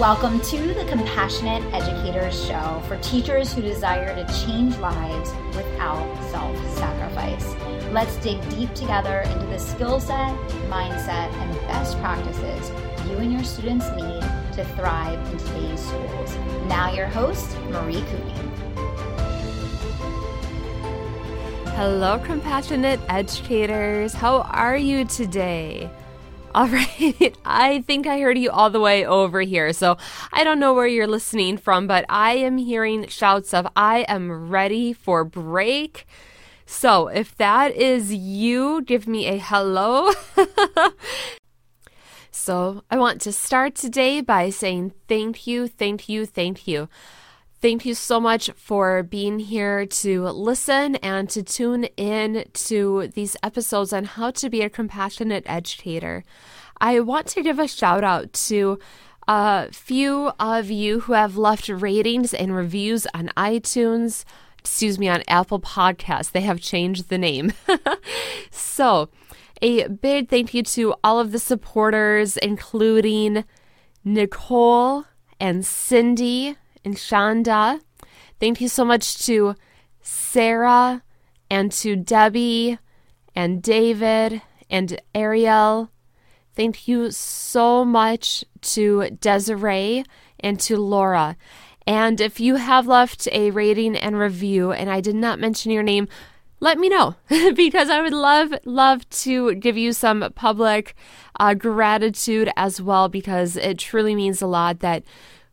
Welcome to the Compassionate Educators Show for teachers who desire to change lives without self sacrifice. Let's dig deep together into the skill set, mindset, and best practices you and your students need to thrive in today's schools. Now, your host, Marie Cooney. Hello, compassionate educators. How are you today? All right, I think I heard you all the way over here. So I don't know where you're listening from, but I am hearing shouts of, I am ready for break. So if that is you, give me a hello. so I want to start today by saying thank you, thank you, thank you. Thank you so much for being here to listen and to tune in to these episodes on how to be a compassionate educator. I want to give a shout out to a few of you who have left ratings and reviews on iTunes, excuse me, on Apple Podcasts. They have changed the name. so, a big thank you to all of the supporters, including Nicole and Cindy and Shonda. Thank you so much to Sarah and to Debbie and David and Ariel. Thank you so much to Desiree and to Laura. And if you have left a rating and review and I did not mention your name, let me know because I would love, love to give you some public uh, gratitude as well because it truly means a lot that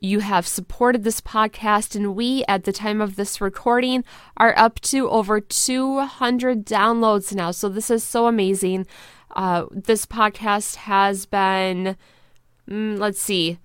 you have supported this podcast, and we, at the time of this recording, are up to over 200 downloads now. So, this is so amazing. Uh, this podcast has been, mm, let's see,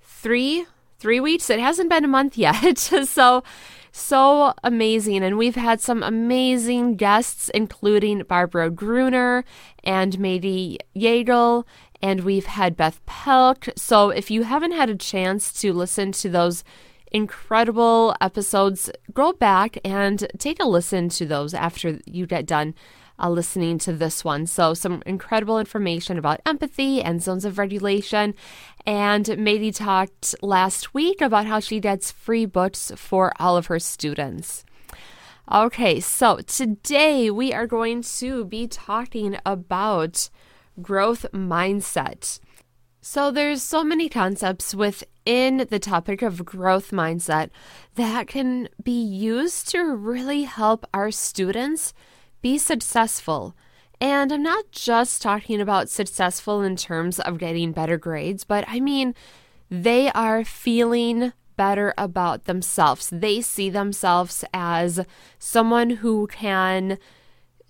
three three weeks. It hasn't been a month yet. so, so amazing. And we've had some amazing guests, including Barbara Gruener and Mady Yeagle and we've had Beth Pelk. So if you haven't had a chance to listen to those incredible episodes, go back and take a listen to those after you get done uh, listening to this one. So, some incredible information about empathy and zones of regulation. And Mady talked last week about how she gets free books for all of her students. Okay, so today we are going to be talking about growth mindset. So there's so many concepts within the topic of growth mindset that can be used to really help our students be successful. And I'm not just talking about successful in terms of getting better grades, but I mean they are feeling better about themselves. They see themselves as someone who can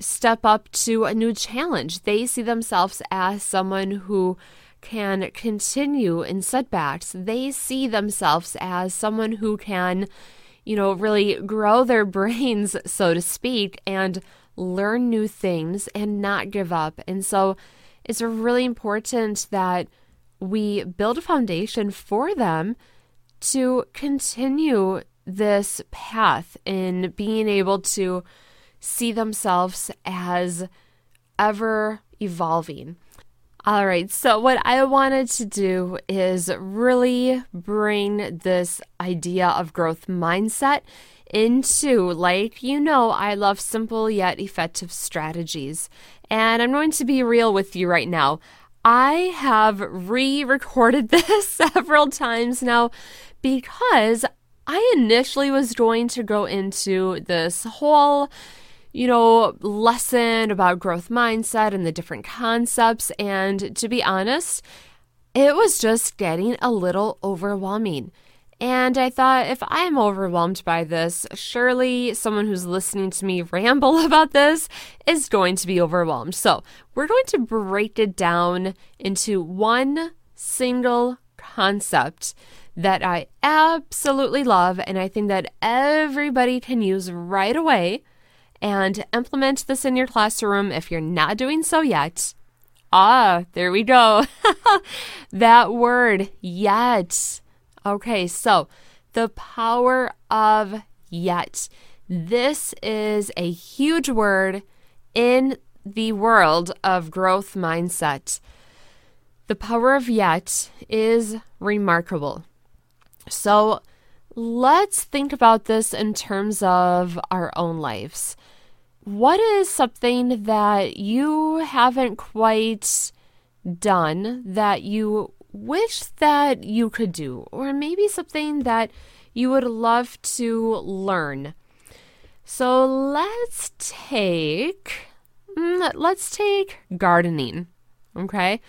step up to a new challenge. They see themselves as someone who can continue in setbacks. They see themselves as someone who can, you know, really grow their brains, so to speak, and learn new things and not give up. And so it's really important that we build a foundation for them to continue this path in being able to see themselves as ever evolving. All right, so what I wanted to do is really bring this idea of growth mindset into, like you know, I love simple yet effective strategies. And I'm going to be real with you right now. I have re recorded this several times now because I initially was going to go into this whole you know, lesson about growth mindset and the different concepts. And to be honest, it was just getting a little overwhelming. And I thought, if I'm overwhelmed by this, surely someone who's listening to me ramble about this is going to be overwhelmed. So, we're going to break it down into one single concept that I absolutely love and I think that everybody can use right away and implement this in your classroom if you're not doing so yet. Ah, there we go. that word, yet. Okay, so the power of yet. This is a huge word in the world of growth mindset. The power of yet is remarkable. So let's think about this in terms of our own lives. What is something that you haven't quite done that you wish that you could do, or maybe something that you would love to learn? So let's take mm, let's take gardening. Okay?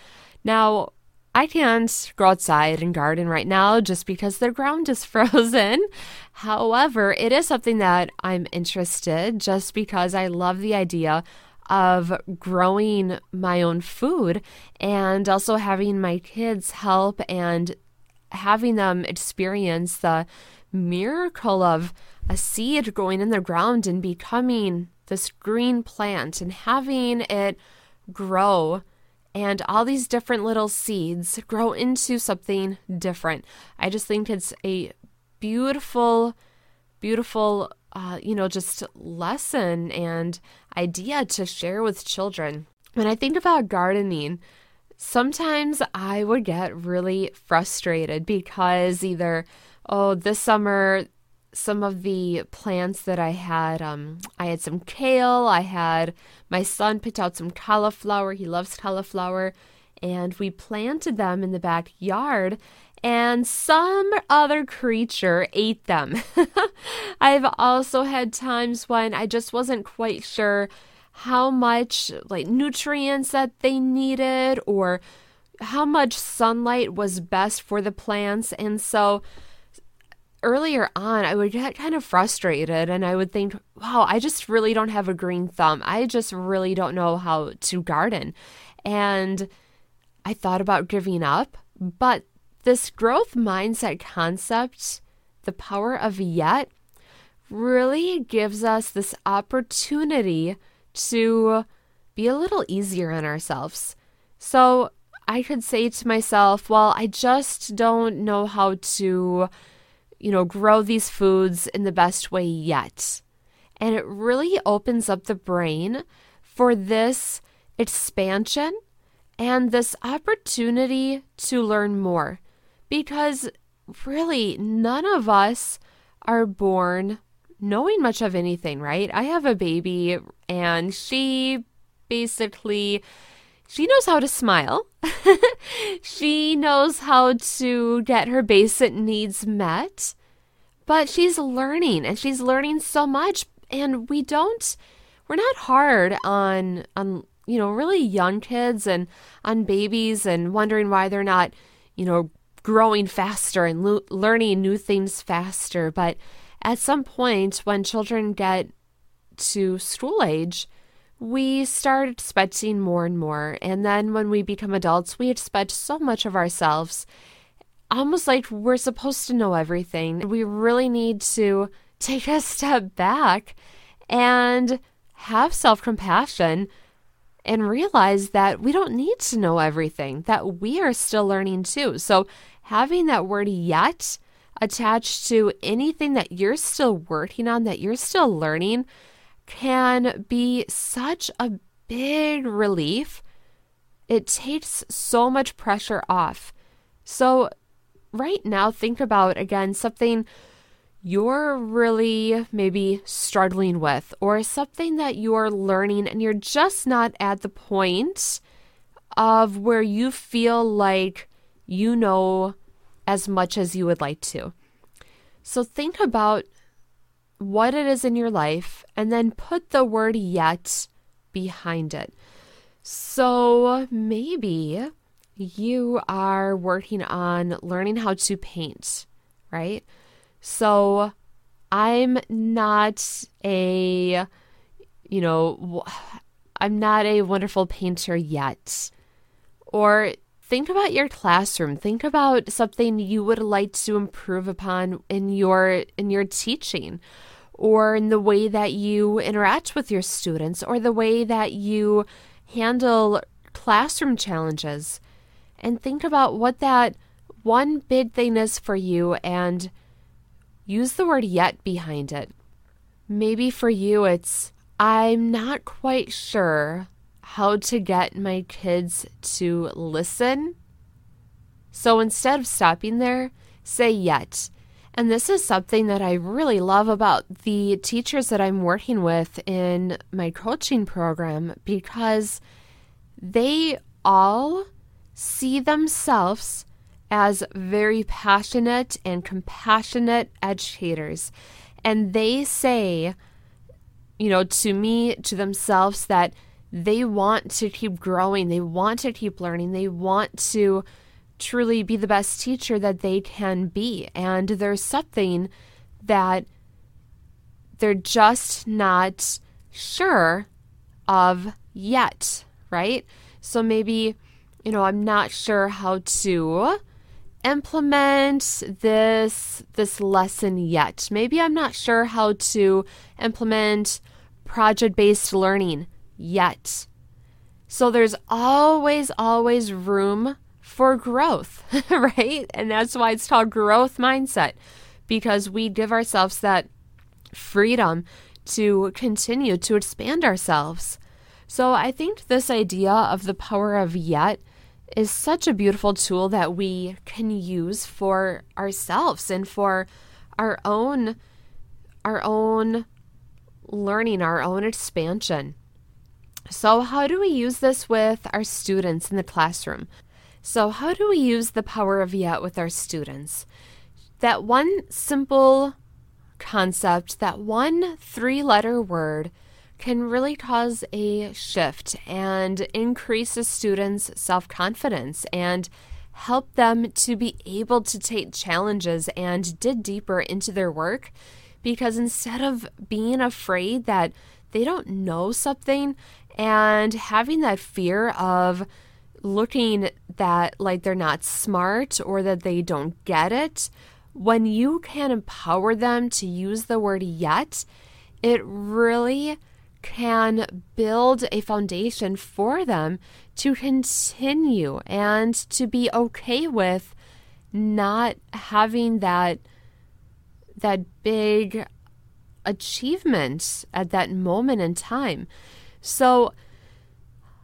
Now, I can't go outside and garden right now just because the ground is frozen. However, it is something that I'm interested just because I love the idea of growing my own food and also having my kids help and having them experience the miracle of a seed growing in the ground and becoming this green plant and having it grow and all these different little seeds grow into something different. I just think it's a beautiful, beautiful, uh, you know, just lesson and idea to share with children. When I think about gardening, sometimes I would get really frustrated because either, oh, this summer some of the plants that I had. Um, I had some kale. I had my son picked out some cauliflower. He loves cauliflower. And we planted them in the backyard, and some other creature ate them. I've also had times when I just wasn't quite sure how much like nutrients that they needed or how much sunlight was best for the plants. And so earlier on, I would get kind of frustrated and I would think, wow, I just really don't have a green thumb. I just really don't know how to garden. And I thought about giving up, but this growth mindset concept, the power of yet, really gives us this opportunity to be a little easier on ourselves. So I could say to myself, well, I just don't know how to you know, grow these foods in the best way yet. And it really opens up the brain for this expansion and this opportunity to learn more. Because really, none of us are born knowing much of anything, right? I have a baby and she basically she knows how to smile. she knows how to get her basic needs met. But she's learning and she's learning so much and we don't we're not hard on on you know really young kids and on babies and wondering why they're not, you know, growing faster and lo- learning new things faster, but at some point when children get to school age, we start expecting more and more. And then when we become adults, we expect so much of ourselves, almost like we're supposed to know everything. We really need to take a step back and have self compassion and realize that we don't need to know everything, that we are still learning too. So, having that word yet attached to anything that you're still working on, that you're still learning, can be such a big relief. It takes so much pressure off. So, right now, think about again something you're really maybe struggling with, or something that you're learning and you're just not at the point of where you feel like you know as much as you would like to. So, think about what it is in your life and then put the word yet behind it. So maybe you are working on learning how to paint, right? So I'm not a, you know, I'm not a wonderful painter yet. Or think about your classroom. Think about something you would like to improve upon in your in your teaching or in the way that you interact with your students or the way that you handle classroom challenges. And think about what that one big thing is for you and use the word yet behind it. Maybe for you, it's I'm not quite sure how to get my kids to listen So instead of stopping there, say yet. And this is something that I really love about the teachers that I'm working with in my coaching program because they all see themselves as very passionate and compassionate educators. And they say, you know, to me, to themselves, that they want to keep growing, they want to keep learning, they want to truly be the best teacher that they can be. And there's something that they're just not sure of yet, right? So maybe, you know, I'm not sure how to implement this this lesson yet. Maybe I'm not sure how to implement project-based learning yet. So there's always always room for growth, right? And that's why it's called growth mindset because we give ourselves that freedom to continue to expand ourselves. So I think this idea of the power of yet is such a beautiful tool that we can use for ourselves and for our own our own learning, our own expansion. So, how do we use this with our students in the classroom? So, how do we use the power of yet with our students? That one simple concept, that one three letter word, can really cause a shift and increase a student's self confidence and help them to be able to take challenges and dig deeper into their work. Because instead of being afraid that they don't know something and having that fear of looking that like they're not smart or that they don't get it, when you can empower them to use the word yet, it really can build a foundation for them to continue and to be okay with not having that that big achievement at that moment in time. So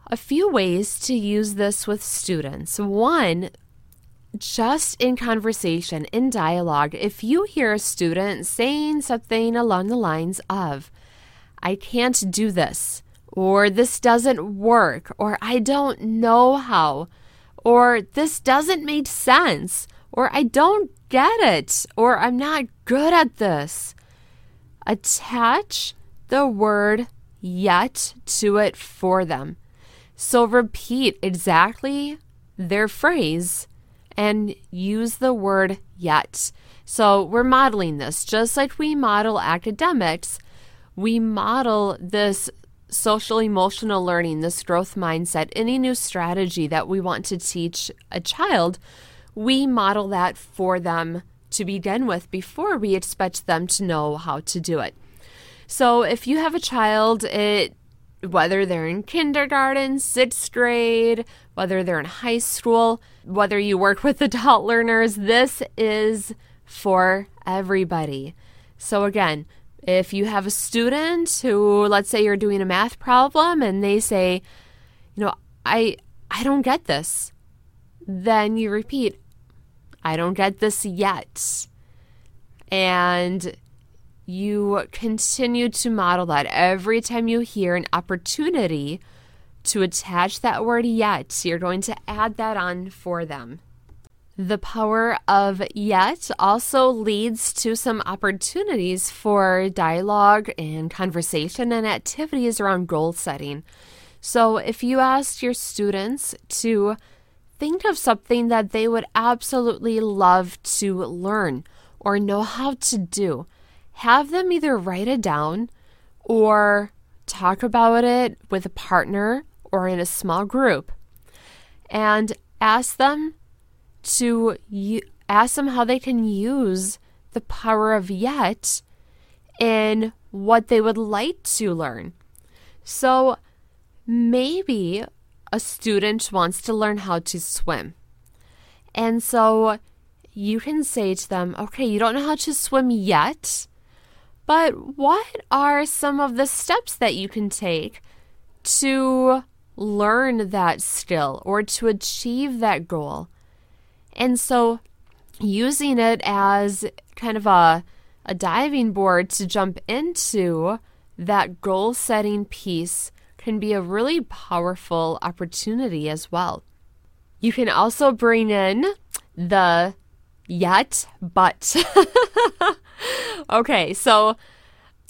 a few ways to use this with students. One, just in conversation, in dialogue, if you hear a student saying something along the lines of, I can't do this, or this doesn't work, or I don't know how, or this doesn't make sense, or I don't get it, or I'm not good at this, attach the word yet to it for them. So repeat exactly their phrase and use the word yet. So we're modeling this just like we model academics. We model this social emotional learning, this growth mindset, any new strategy that we want to teach a child, we model that for them to begin with before we expect them to know how to do it. So if you have a child, it whether they're in kindergarten, sixth grade, whether they're in high school, whether you work with adult learners, this is for everybody. So, again, if you have a student who, let's say you're doing a math problem and they say, you know, I, I don't get this, then you repeat, I don't get this yet. And you continue to model that every time you hear an opportunity to attach that word yet, you're going to add that on for them. The power of yet also leads to some opportunities for dialogue and conversation and activities around goal setting. So, if you ask your students to think of something that they would absolutely love to learn or know how to do, have them either write it down or talk about it with a partner or in a small group and ask them to ask them how they can use the power of yet in what they would like to learn. So maybe a student wants to learn how to swim. And so you can say to them, okay, you don't know how to swim yet, but what are some of the steps that you can take to learn that skill or to achieve that goal? And so using it as kind of a, a diving board to jump into that goal setting piece can be a really powerful opportunity as well. You can also bring in the yet but. okay, so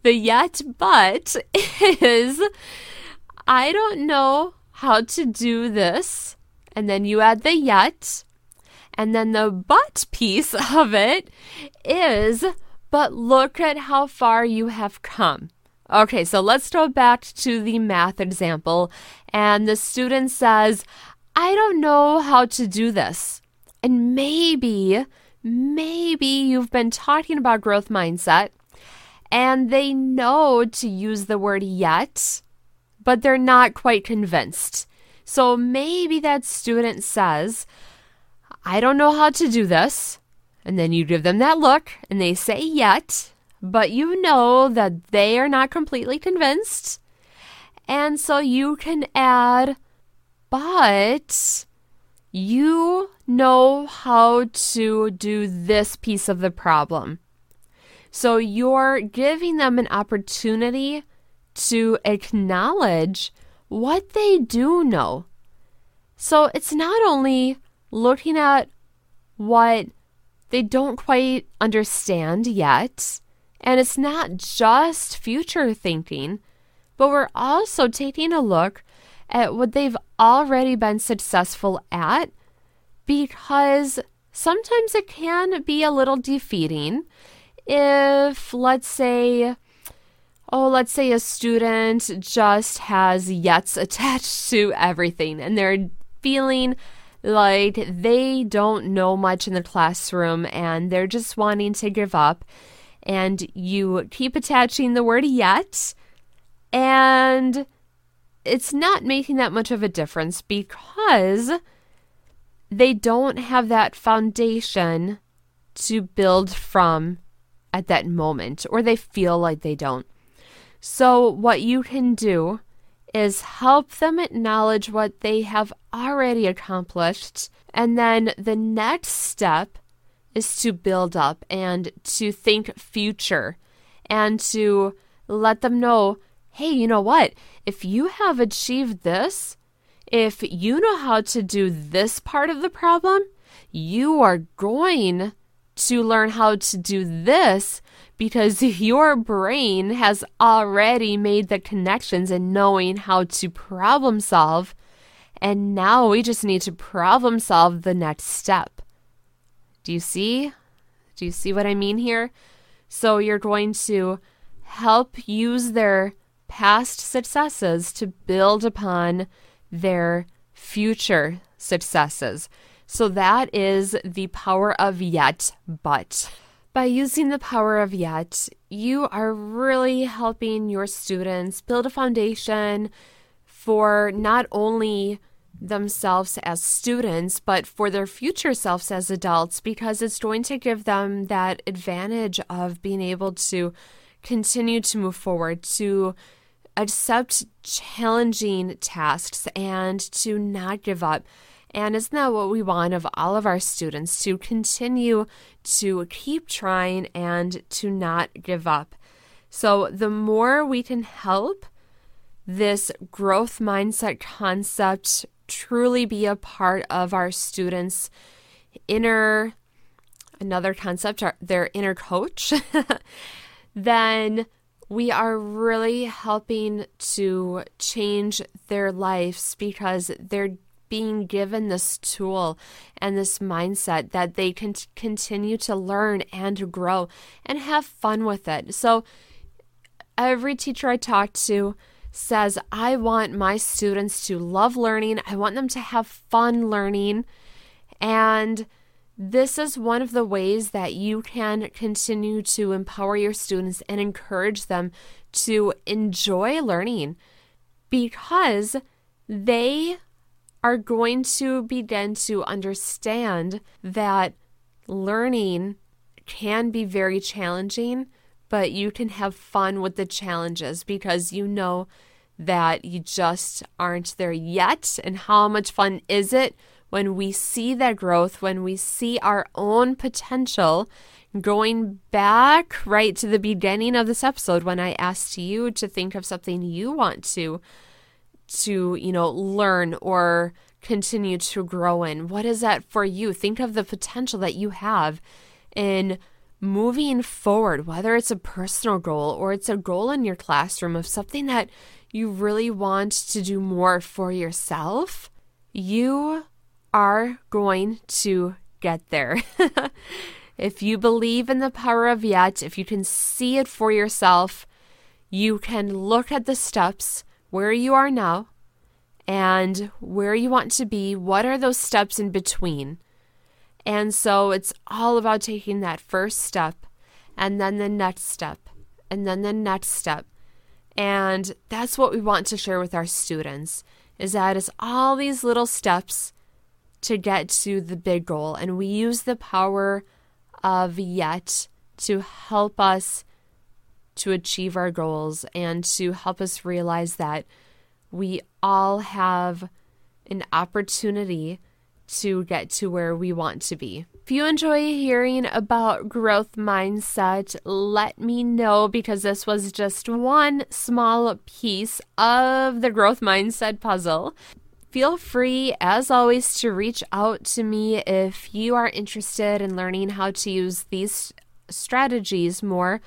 the yet but is I don't know how to do this. And then you add the yet. And then the but piece of it is, but look at how far you have come. Okay, so let's go back to the math example. And the student says, I don't know how to do this. And maybe, maybe you've been talking about growth mindset and they know to use the word yet, but they're not quite convinced. So maybe that student says, I don't know how to do this. And then you give them that look and they say yet, but you know that they are not completely convinced. And so you can add but you know how to do this piece of the problem. So you're giving them an opportunity to acknowledge what they do know. So it's not only looking at what they don't quite understand yet, and it's not just future thinking, but we're also taking a look at what they've already been successful at because sometimes it can be a little defeating if, let's say, oh, let's say a student just has yets attached to everything and they're feeling like they don't know much in the classroom and they're just wanting to give up. And you keep attaching the word yet, and it's not making that much of a difference because they don't have that foundation to build from at that moment, or they feel like they don't. So, what you can do is help them acknowledge what they have already accomplished. And then the next step is to build up and to think future and to let them know hey, you know what? If you have achieved this, if you know how to do this part of the problem, you are going to learn how to do this because your brain has already made the connections and knowing how to problem solve. And now we just need to problem solve the next step. Do you see? Do you see what I mean here? So you're going to help use their past successes to build upon their future successes. So that is the power of yet, but. By using the power of yet, you are really helping your students build a foundation for not only themselves as students, but for their future selves as adults, because it's going to give them that advantage of being able to continue to move forward, to accept challenging tasks and to not give up. And isn't that what we want of all of our students to continue to keep trying and to not give up? So, the more we can help this growth mindset concept truly be a part of our students' inner, another concept, their inner coach, then we are really helping to change their lives because they're being given this tool and this mindset that they can continue to learn and grow and have fun with it. So, every teacher I talk to says, I want my students to love learning, I want them to have fun learning. And this is one of the ways that you can continue to empower your students and encourage them to enjoy learning because they are going to begin to understand that learning can be very challenging, but you can have fun with the challenges because you know that you just aren't there yet. And how much fun is it when we see that growth, when we see our own potential, going back right to the beginning of this episode when I asked you to think of something you want to to, you know, learn or continue to grow in. What is that for you? Think of the potential that you have in moving forward, whether it's a personal goal or it's a goal in your classroom of something that you really want to do more for yourself. You are going to get there. if you believe in the power of yet, if you can see it for yourself, you can look at the steps where you are now and where you want to be. What are those steps in between? And so it's all about taking that first step and then the next step and then the next step. And that's what we want to share with our students is that it's all these little steps to get to the big goal. And we use the power of yet to help us to achieve our goals and to help us realize that we all have an opportunity to get to where we want to be. If you enjoy hearing about growth mindset, let me know because this was just one small piece of the growth mindset puzzle. Feel free, as always, to reach out to me if you are interested in learning how to use these strategies more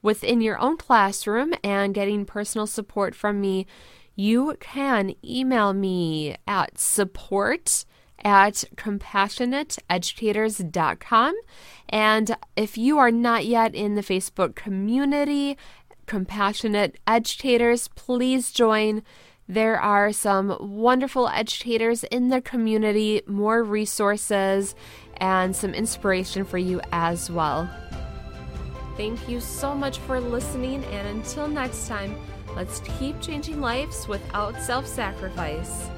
within your own classroom and getting personal support from me. You can email me at support at compassionateeducators.com. And if you are not yet in the Facebook community, Compassionate Educators, please join. There are some wonderful educators in the community, more resources, and some inspiration for you as well. Thank you so much for listening, and until next time, let's keep changing lives without self sacrifice.